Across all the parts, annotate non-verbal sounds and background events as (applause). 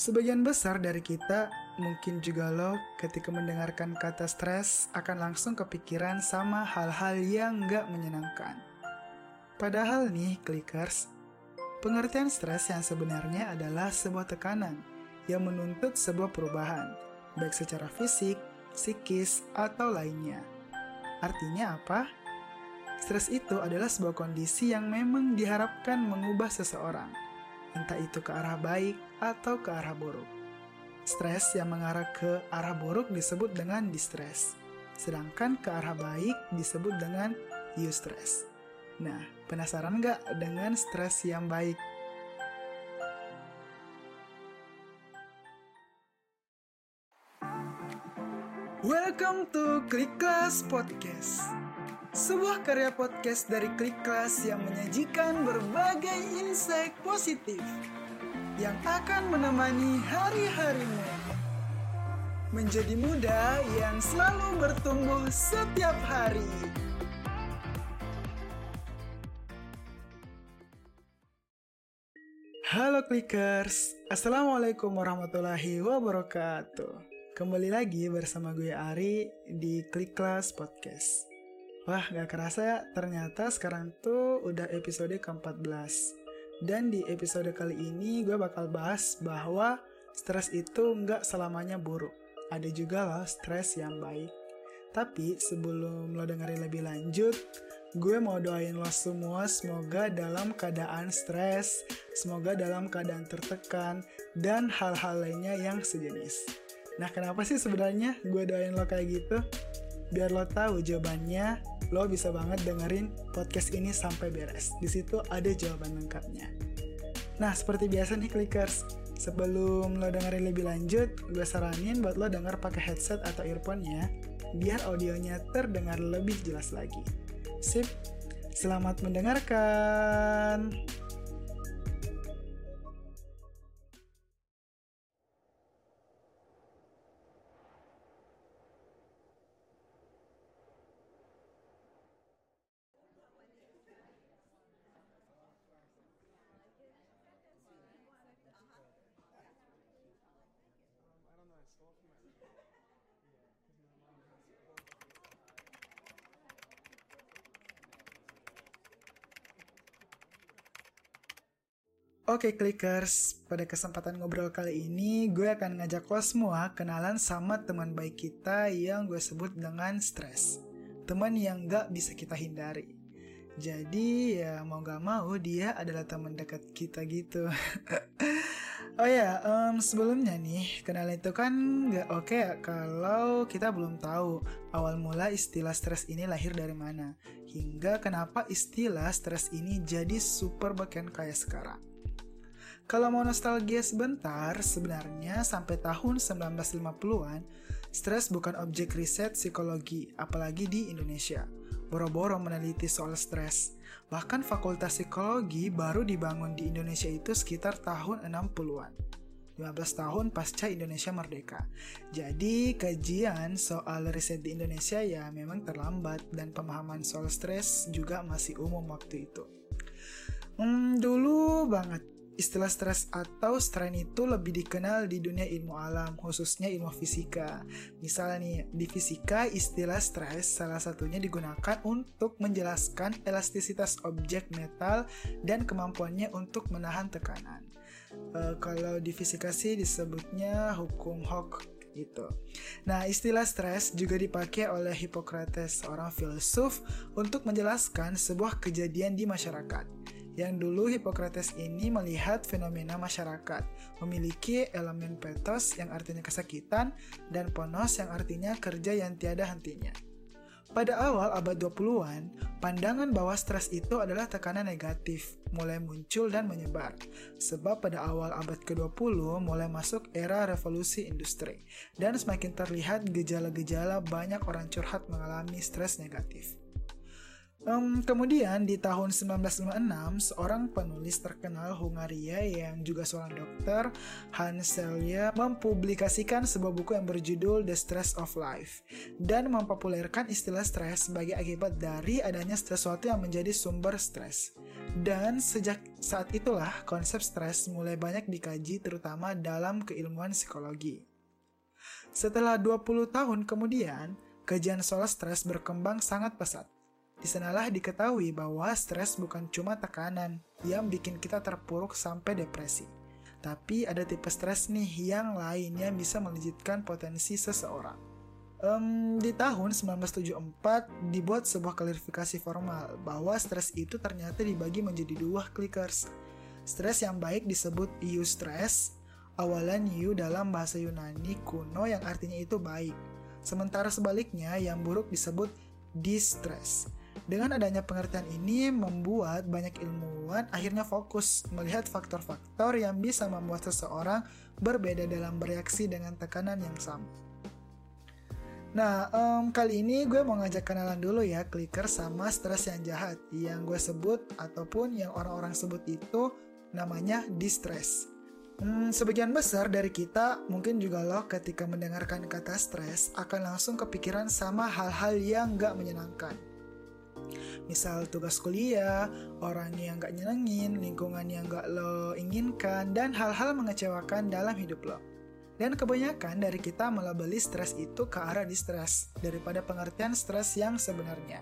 Sebagian besar dari kita, mungkin juga lo, ketika mendengarkan kata stres akan langsung kepikiran sama hal-hal yang nggak menyenangkan. Padahal nih, clickers, pengertian stres yang sebenarnya adalah sebuah tekanan yang menuntut sebuah perubahan, baik secara fisik, psikis, atau lainnya. Artinya apa? Stres itu adalah sebuah kondisi yang memang diharapkan mengubah seseorang entah itu ke arah baik atau ke arah buruk. Stres yang mengarah ke arah buruk disebut dengan distress, sedangkan ke arah baik disebut dengan eustress. Nah, penasaran nggak dengan stres yang baik? Welcome to Click Class Podcast sebuah karya podcast dari Klik Kelas yang menyajikan berbagai insight positif yang akan menemani hari-harimu. Menjadi muda yang selalu bertumbuh setiap hari. Halo Clickers, Assalamualaikum warahmatullahi wabarakatuh. Kembali lagi bersama gue Ari di Klik Kelas Podcast. Wah, gak kerasa ya, ternyata sekarang tuh udah episode ke-14. Dan di episode kali ini gue bakal bahas bahwa stres itu nggak selamanya buruk. Ada juga loh stres yang baik. Tapi sebelum lo dengerin lebih lanjut, gue mau doain lo semua semoga dalam keadaan stres, semoga dalam keadaan tertekan, dan hal-hal lainnya yang sejenis. Nah kenapa sih sebenarnya gue doain lo kayak gitu? Biar lo tahu jawabannya, lo bisa banget dengerin podcast ini sampai beres. Di situ ada jawaban lengkapnya. Nah, seperti biasa nih clickers, sebelum lo dengerin lebih lanjut, gue saranin buat lo denger pakai headset atau earphone ya, biar audionya terdengar lebih jelas lagi. Sip, selamat mendengarkan. Oke clickers, pada kesempatan ngobrol kali ini gue akan ngajak lo semua kenalan sama teman baik kita yang gue sebut dengan stres. Teman yang gak bisa kita hindari. Jadi ya mau gak mau dia adalah teman dekat kita gitu. (laughs) oh ya, um, sebelumnya nih, kenal itu kan gak oke okay ya kalau kita belum tahu awal mula istilah stres ini lahir dari mana. Hingga kenapa istilah stres ini jadi super bagian kayak sekarang. Kalau mau nostalgia sebentar, sebenarnya sampai tahun 1950-an, stres bukan objek riset psikologi, apalagi di Indonesia. Boro-boro meneliti soal stres. Bahkan fakultas psikologi baru dibangun di Indonesia itu sekitar tahun 60-an. 15 tahun pasca Indonesia merdeka. Jadi kajian soal riset di Indonesia ya memang terlambat dan pemahaman soal stres juga masih umum waktu itu. Hmm, dulu banget Istilah stres atau strain itu lebih dikenal di dunia ilmu alam, khususnya ilmu fisika. Misalnya di fisika istilah stres salah satunya digunakan untuk menjelaskan elastisitas objek metal dan kemampuannya untuk menahan tekanan. Uh, kalau di fisika sih disebutnya hukum Hooke gitu. Nah, istilah stres juga dipakai oleh Hippocrates, seorang filsuf, untuk menjelaskan sebuah kejadian di masyarakat yang dulu Hippocrates ini melihat fenomena masyarakat, memiliki elemen petos yang artinya kesakitan dan ponos yang artinya kerja yang tiada hentinya. Pada awal abad 20-an, pandangan bahwa stres itu adalah tekanan negatif mulai muncul dan menyebar. Sebab pada awal abad ke-20 mulai masuk era revolusi industri dan semakin terlihat gejala-gejala banyak orang curhat mengalami stres negatif. Um, kemudian di tahun 1956, seorang penulis terkenal Hungaria yang juga seorang dokter, Hans Selye, mempublikasikan sebuah buku yang berjudul The Stress of Life dan mempopulerkan istilah stres sebagai akibat dari adanya sesuatu yang menjadi sumber stres. Dan sejak saat itulah konsep stres mulai banyak dikaji terutama dalam keilmuan psikologi. Setelah 20 tahun kemudian, kajian soal stres berkembang sangat pesat di sanalah diketahui bahwa stres bukan cuma tekanan yang bikin kita terpuruk sampai depresi. Tapi ada tipe stres nih yang lainnya bisa melejitkan potensi seseorang. Um, di tahun 1974 dibuat sebuah klarifikasi formal bahwa stres itu ternyata dibagi menjadi dua clickers. Stres yang baik disebut eustress, awalan eu dalam bahasa Yunani kuno yang artinya itu baik. Sementara sebaliknya yang buruk disebut distress dengan adanya pengertian ini membuat banyak ilmuwan akhirnya fokus melihat faktor-faktor yang bisa membuat seseorang berbeda dalam bereaksi dengan tekanan yang sama. Nah, um, kali ini gue mau ngajak kenalan dulu ya clicker sama stres yang jahat yang gue sebut ataupun yang orang-orang sebut itu namanya distress. Hmm, sebagian besar dari kita, mungkin juga lo ketika mendengarkan kata stres akan langsung kepikiran sama hal-hal yang gak menyenangkan misal tugas kuliah, orang yang gak nyenengin, lingkungan yang gak lo inginkan, dan hal-hal mengecewakan dalam hidup lo. Dan kebanyakan dari kita melabeli stres itu ke arah distress daripada pengertian stres yang sebenarnya.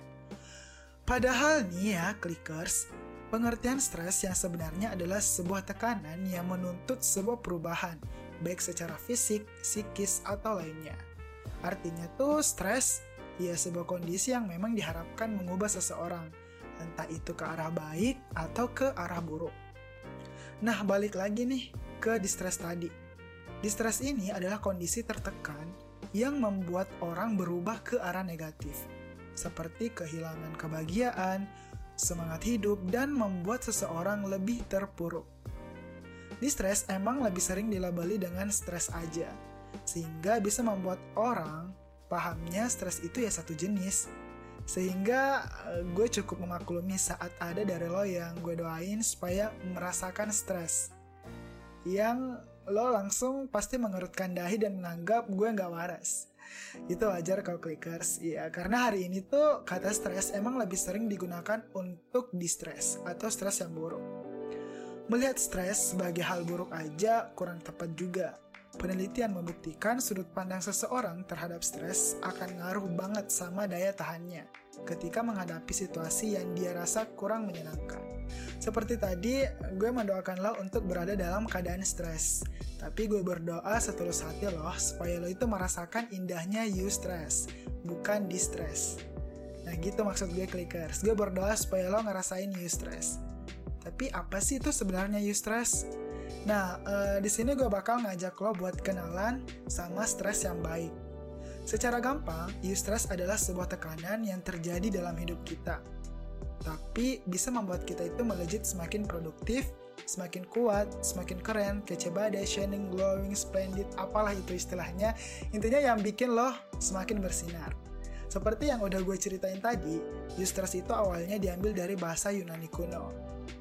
Padahal nih ya, clickers, pengertian stres yang sebenarnya adalah sebuah tekanan yang menuntut sebuah perubahan, baik secara fisik, psikis, atau lainnya. Artinya tuh stres ya sebuah kondisi yang memang diharapkan mengubah seseorang, entah itu ke arah baik atau ke arah buruk. Nah, balik lagi nih ke distress tadi. Distress ini adalah kondisi tertekan yang membuat orang berubah ke arah negatif, seperti kehilangan kebahagiaan, semangat hidup, dan membuat seseorang lebih terpuruk. Distress emang lebih sering dilabeli dengan stres aja, sehingga bisa membuat orang pahamnya stres itu ya satu jenis. Sehingga eh, gue cukup memaklumi saat ada dari lo yang gue doain supaya merasakan stres. Yang lo langsung pasti mengerutkan dahi dan menganggap gue nggak waras. Itu wajar kalau clickers. Ya karena hari ini tuh kata stres emang lebih sering digunakan untuk distress atau stres yang buruk. Melihat stres sebagai hal buruk aja kurang tepat juga Penelitian membuktikan sudut pandang seseorang terhadap stres akan ngaruh banget sama daya tahannya ketika menghadapi situasi yang dia rasa kurang menyenangkan. Seperti tadi, gue mendoakan lo untuk berada dalam keadaan stres. Tapi gue berdoa setulus hati loh supaya lo itu merasakan indahnya you stress, bukan distress. Nah gitu maksud gue clickers. Gue berdoa supaya lo ngerasain you stress. Tapi apa sih itu sebenarnya you stress? Nah, uh, di sini gue bakal ngajak lo buat kenalan sama stres yang baik. Secara gampang, eustress adalah sebuah tekanan yang terjadi dalam hidup kita. Tapi bisa membuat kita itu melejit semakin produktif, semakin kuat, semakin keren, kece badai, shining, glowing, splendid, apalah itu istilahnya. Intinya yang bikin lo semakin bersinar. Seperti yang udah gue ceritain tadi, eustress itu awalnya diambil dari bahasa Yunani kuno.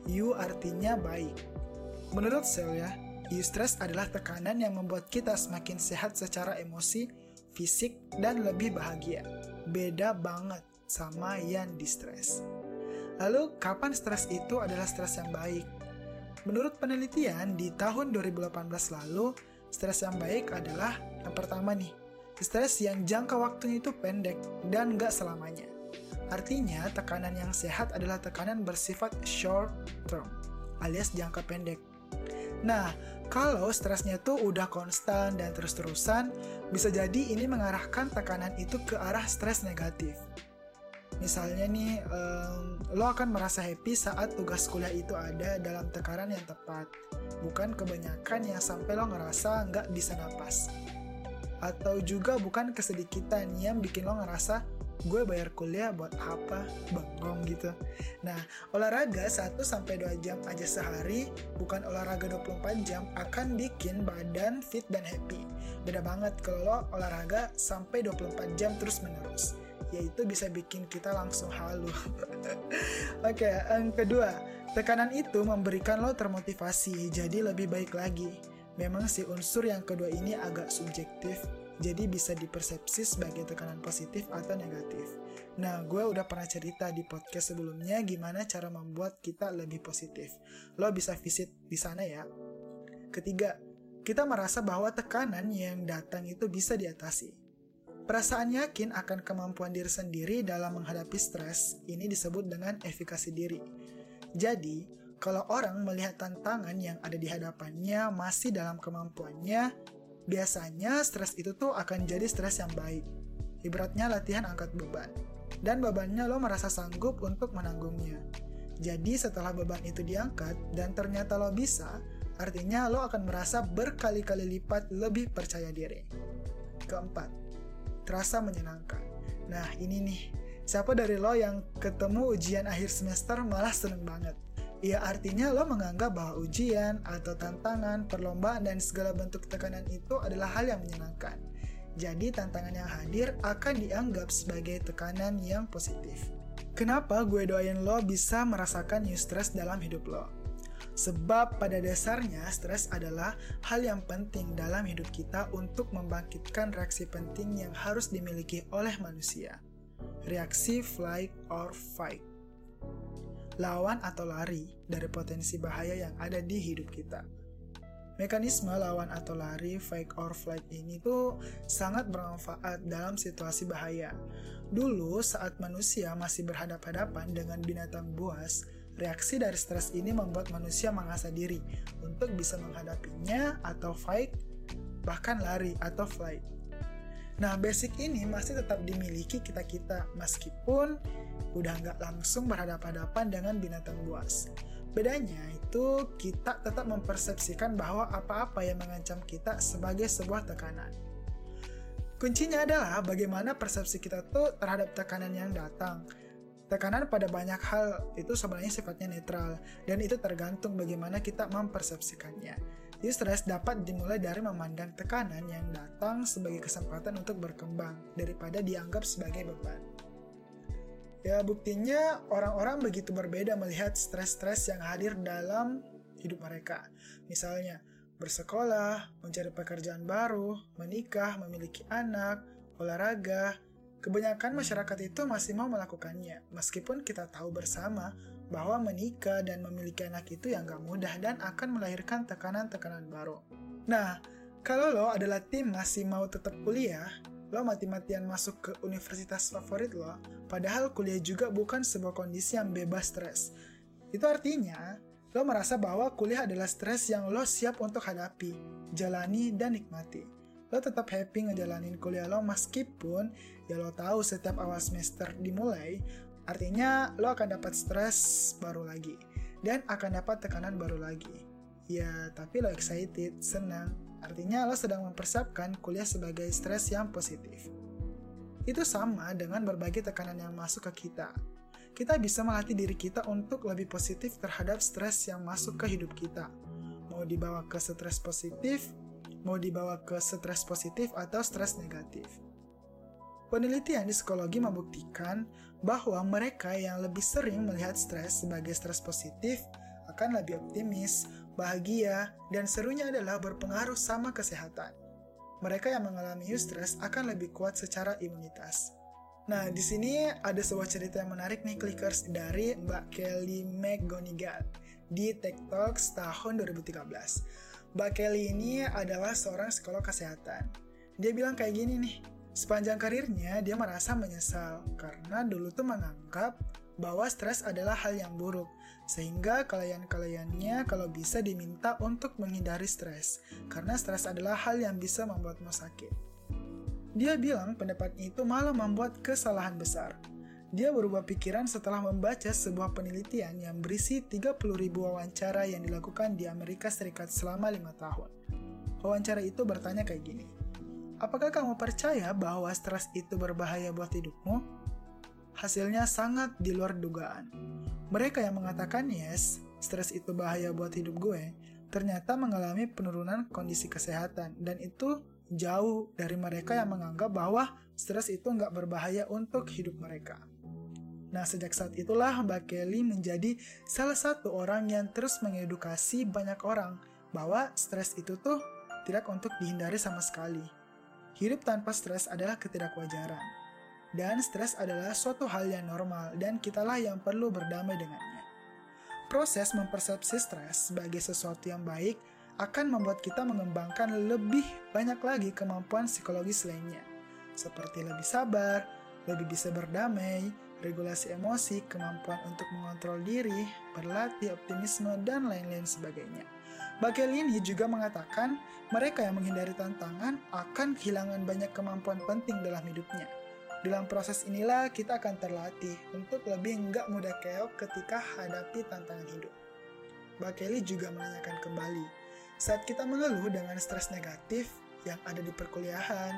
Eu artinya baik, Menurut ya, eustress adalah tekanan yang membuat kita semakin sehat secara emosi, fisik, dan lebih bahagia. Beda banget sama yang distress. Lalu, kapan stres itu adalah stres yang baik? Menurut penelitian di tahun 2018 lalu, stres yang baik adalah yang pertama nih, stres yang jangka waktunya itu pendek dan nggak selamanya. Artinya, tekanan yang sehat adalah tekanan bersifat short term, alias jangka pendek. Nah, kalau stresnya tuh udah konstan dan terus-terusan, bisa jadi ini mengarahkan tekanan itu ke arah stres negatif. Misalnya nih, um, lo akan merasa happy saat tugas kuliah itu ada dalam tekanan yang tepat, bukan kebanyakan yang sampai lo ngerasa nggak bisa napas. Atau juga bukan kesedikitan yang bikin lo ngerasa gue bayar kuliah buat apa? Bengong gitu. Nah olahraga 1 sampai 2 jam aja sehari bukan olahraga 24 jam akan bikin badan fit dan happy. Beda banget kalau olahraga sampai 24 jam terus menerus. Yaitu bisa bikin kita langsung halu. (laughs) Oke, yang kedua, tekanan itu memberikan lo termotivasi, jadi lebih baik lagi. Memang si unsur yang kedua ini agak subjektif, jadi bisa dipersepsi sebagai tekanan positif atau negatif. Nah, gue udah pernah cerita di podcast sebelumnya gimana cara membuat kita lebih positif. Lo bisa visit di sana ya. Ketiga, kita merasa bahwa tekanan yang datang itu bisa diatasi. Perasaan yakin akan kemampuan diri sendiri dalam menghadapi stres ini disebut dengan efikasi diri. Jadi, kalau orang melihat tantangan yang ada di hadapannya masih dalam kemampuannya, biasanya stres itu tuh akan jadi stres yang baik. Ibaratnya latihan angkat beban dan bebannya lo merasa sanggup untuk menanggungnya. Jadi setelah beban itu diangkat dan ternyata lo bisa, artinya lo akan merasa berkali-kali lipat lebih percaya diri. Keempat, terasa menyenangkan. Nah ini nih, siapa dari lo yang ketemu ujian akhir semester malah seneng banget? Ya artinya lo menganggap bahwa ujian atau tantangan, perlombaan, dan segala bentuk tekanan itu adalah hal yang menyenangkan. Jadi tantangan yang hadir akan dianggap sebagai tekanan yang positif. Kenapa gue doain lo bisa merasakan new stress dalam hidup lo? Sebab pada dasarnya stres adalah hal yang penting dalam hidup kita untuk membangkitkan reaksi penting yang harus dimiliki oleh manusia. Reaksi flight or fight. Lawan atau lari dari potensi bahaya yang ada di hidup kita. Mekanisme lawan atau lari, fight or flight ini tuh sangat bermanfaat dalam situasi bahaya. Dulu saat manusia masih berhadapan-hadapan dengan binatang buas, reaksi dari stres ini membuat manusia mengasah diri untuk bisa menghadapinya atau fight, bahkan lari atau flight. Nah, basic ini masih tetap dimiliki kita-kita meskipun udah nggak langsung berhadapan-hadapan dengan binatang buas. Bedanya itu kita tetap mempersepsikan bahwa apa-apa yang mengancam kita sebagai sebuah tekanan. Kuncinya adalah bagaimana persepsi kita tuh terhadap tekanan yang datang. Tekanan pada banyak hal itu sebenarnya sifatnya netral dan itu tergantung bagaimana kita mempersepsikannya. Stres dapat dimulai dari memandang tekanan yang datang sebagai kesempatan untuk berkembang daripada dianggap sebagai beban. Ya buktinya orang-orang begitu berbeda melihat stres-stres yang hadir dalam hidup mereka. Misalnya, bersekolah, mencari pekerjaan baru, menikah, memiliki anak, olahraga. Kebanyakan masyarakat itu masih mau melakukannya, meskipun kita tahu bersama bahwa menikah dan memiliki anak itu yang gak mudah dan akan melahirkan tekanan-tekanan baru. Nah, kalau lo adalah tim masih mau tetap kuliah, lo mati-matian masuk ke universitas favorit lo, padahal kuliah juga bukan sebuah kondisi yang bebas stres. Itu artinya, lo merasa bahwa kuliah adalah stres yang lo siap untuk hadapi, jalani, dan nikmati. Lo tetap happy ngejalanin kuliah lo meskipun ya lo tahu setiap awal semester dimulai, artinya lo akan dapat stres baru lagi, dan akan dapat tekanan baru lagi. Ya, tapi lo excited, senang, Artinya lo sedang mempersiapkan kuliah sebagai stres yang positif. Itu sama dengan berbagai tekanan yang masuk ke kita. Kita bisa melatih diri kita untuk lebih positif terhadap stres yang masuk ke hidup kita. Mau dibawa ke stres positif, mau dibawa ke stres positif atau stres negatif. Penelitian di psikologi membuktikan bahwa mereka yang lebih sering melihat stres sebagai stres positif akan lebih optimis, bahagia, dan serunya adalah berpengaruh sama kesehatan. Mereka yang mengalami eustress akan lebih kuat secara imunitas. Nah, di sini ada sebuah cerita yang menarik nih clickers dari Mbak Kelly McGonigal di Talks tahun 2013. Mbak Kelly ini adalah seorang psikolog kesehatan. Dia bilang kayak gini nih, sepanjang karirnya dia merasa menyesal karena dulu tuh menganggap bahwa stres adalah hal yang buruk sehingga kalian-kaliannya kalau bisa diminta untuk menghindari stres, karena stres adalah hal yang bisa membuatmu sakit. Dia bilang pendapatnya itu malah membuat kesalahan besar. Dia berubah pikiran setelah membaca sebuah penelitian yang berisi 30.000 wawancara yang dilakukan di Amerika Serikat selama lima tahun. Wawancara itu bertanya kayak gini, Apakah kamu percaya bahwa stres itu berbahaya buat hidupmu? Hasilnya sangat di luar dugaan. Mereka yang mengatakan yes, stres itu bahaya buat hidup gue, ternyata mengalami penurunan kondisi kesehatan dan itu jauh dari mereka yang menganggap bahwa stres itu nggak berbahaya untuk hidup mereka. Nah, sejak saat itulah Mbak Kelly menjadi salah satu orang yang terus mengedukasi banyak orang bahwa stres itu tuh tidak untuk dihindari sama sekali. Hidup tanpa stres adalah ketidakwajaran. Dan stres adalah suatu hal yang normal dan kitalah yang perlu berdamai dengannya. Proses mempersepsi stres sebagai sesuatu yang baik akan membuat kita mengembangkan lebih banyak lagi kemampuan psikologis lainnya, seperti lebih sabar, lebih bisa berdamai, regulasi emosi, kemampuan untuk mengontrol diri, berlatih optimisme, dan lain-lain sebagainya. Bagelini juga mengatakan mereka yang menghindari tantangan akan kehilangan banyak kemampuan penting dalam hidupnya. Dalam proses inilah kita akan terlatih untuk lebih enggak mudah keok ketika hadapi tantangan hidup. Bakeli juga menanyakan kembali, saat kita mengeluh dengan stres negatif yang ada di perkuliahan,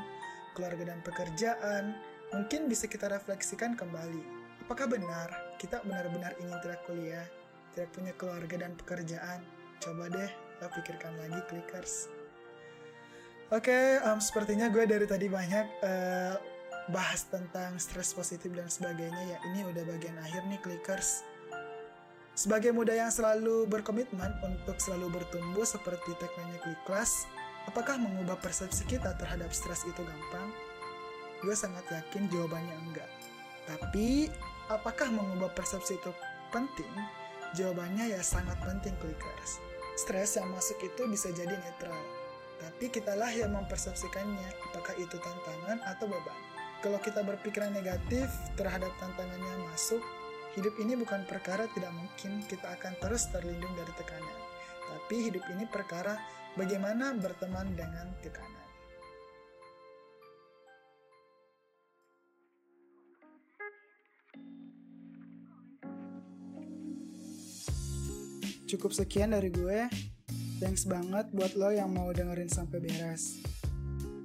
keluarga dan pekerjaan, mungkin bisa kita refleksikan kembali. Apakah benar kita benar-benar ingin tidak kuliah, tidak punya keluarga dan pekerjaan? Coba deh, lo pikirkan lagi, clickers. Oke, okay, um, sepertinya gue dari tadi banyak uh, bahas tentang stres positif dan sebagainya ya ini udah bagian akhir nih clickers sebagai muda yang selalu berkomitmen untuk selalu bertumbuh seperti tagline Click Class, apakah mengubah persepsi kita terhadap stres itu gampang? Gue sangat yakin jawabannya enggak. Tapi, apakah mengubah persepsi itu penting? Jawabannya ya sangat penting clickers. Stres yang masuk itu bisa jadi netral. Tapi kitalah yang mempersepsikannya apakah itu tantangan atau beban. Kalau kita berpikiran negatif terhadap tantangan yang masuk, hidup ini bukan perkara tidak mungkin kita akan terus terlindung dari tekanan. Tapi hidup ini perkara bagaimana berteman dengan tekanan. Cukup sekian dari gue. Thanks banget buat lo yang mau dengerin sampai beres.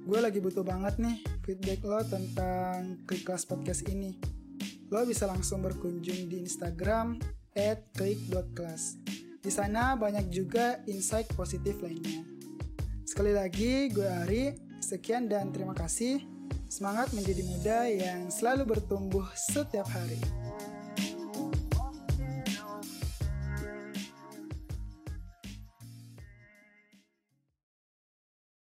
Gue lagi butuh banget nih feedback lo tentang Klik Kelas Podcast ini. Lo bisa langsung berkunjung di Instagram at. Di sana banyak juga insight positif lainnya. Sekali lagi, gue Ari. Sekian dan terima kasih. Semangat menjadi muda yang selalu bertumbuh setiap hari.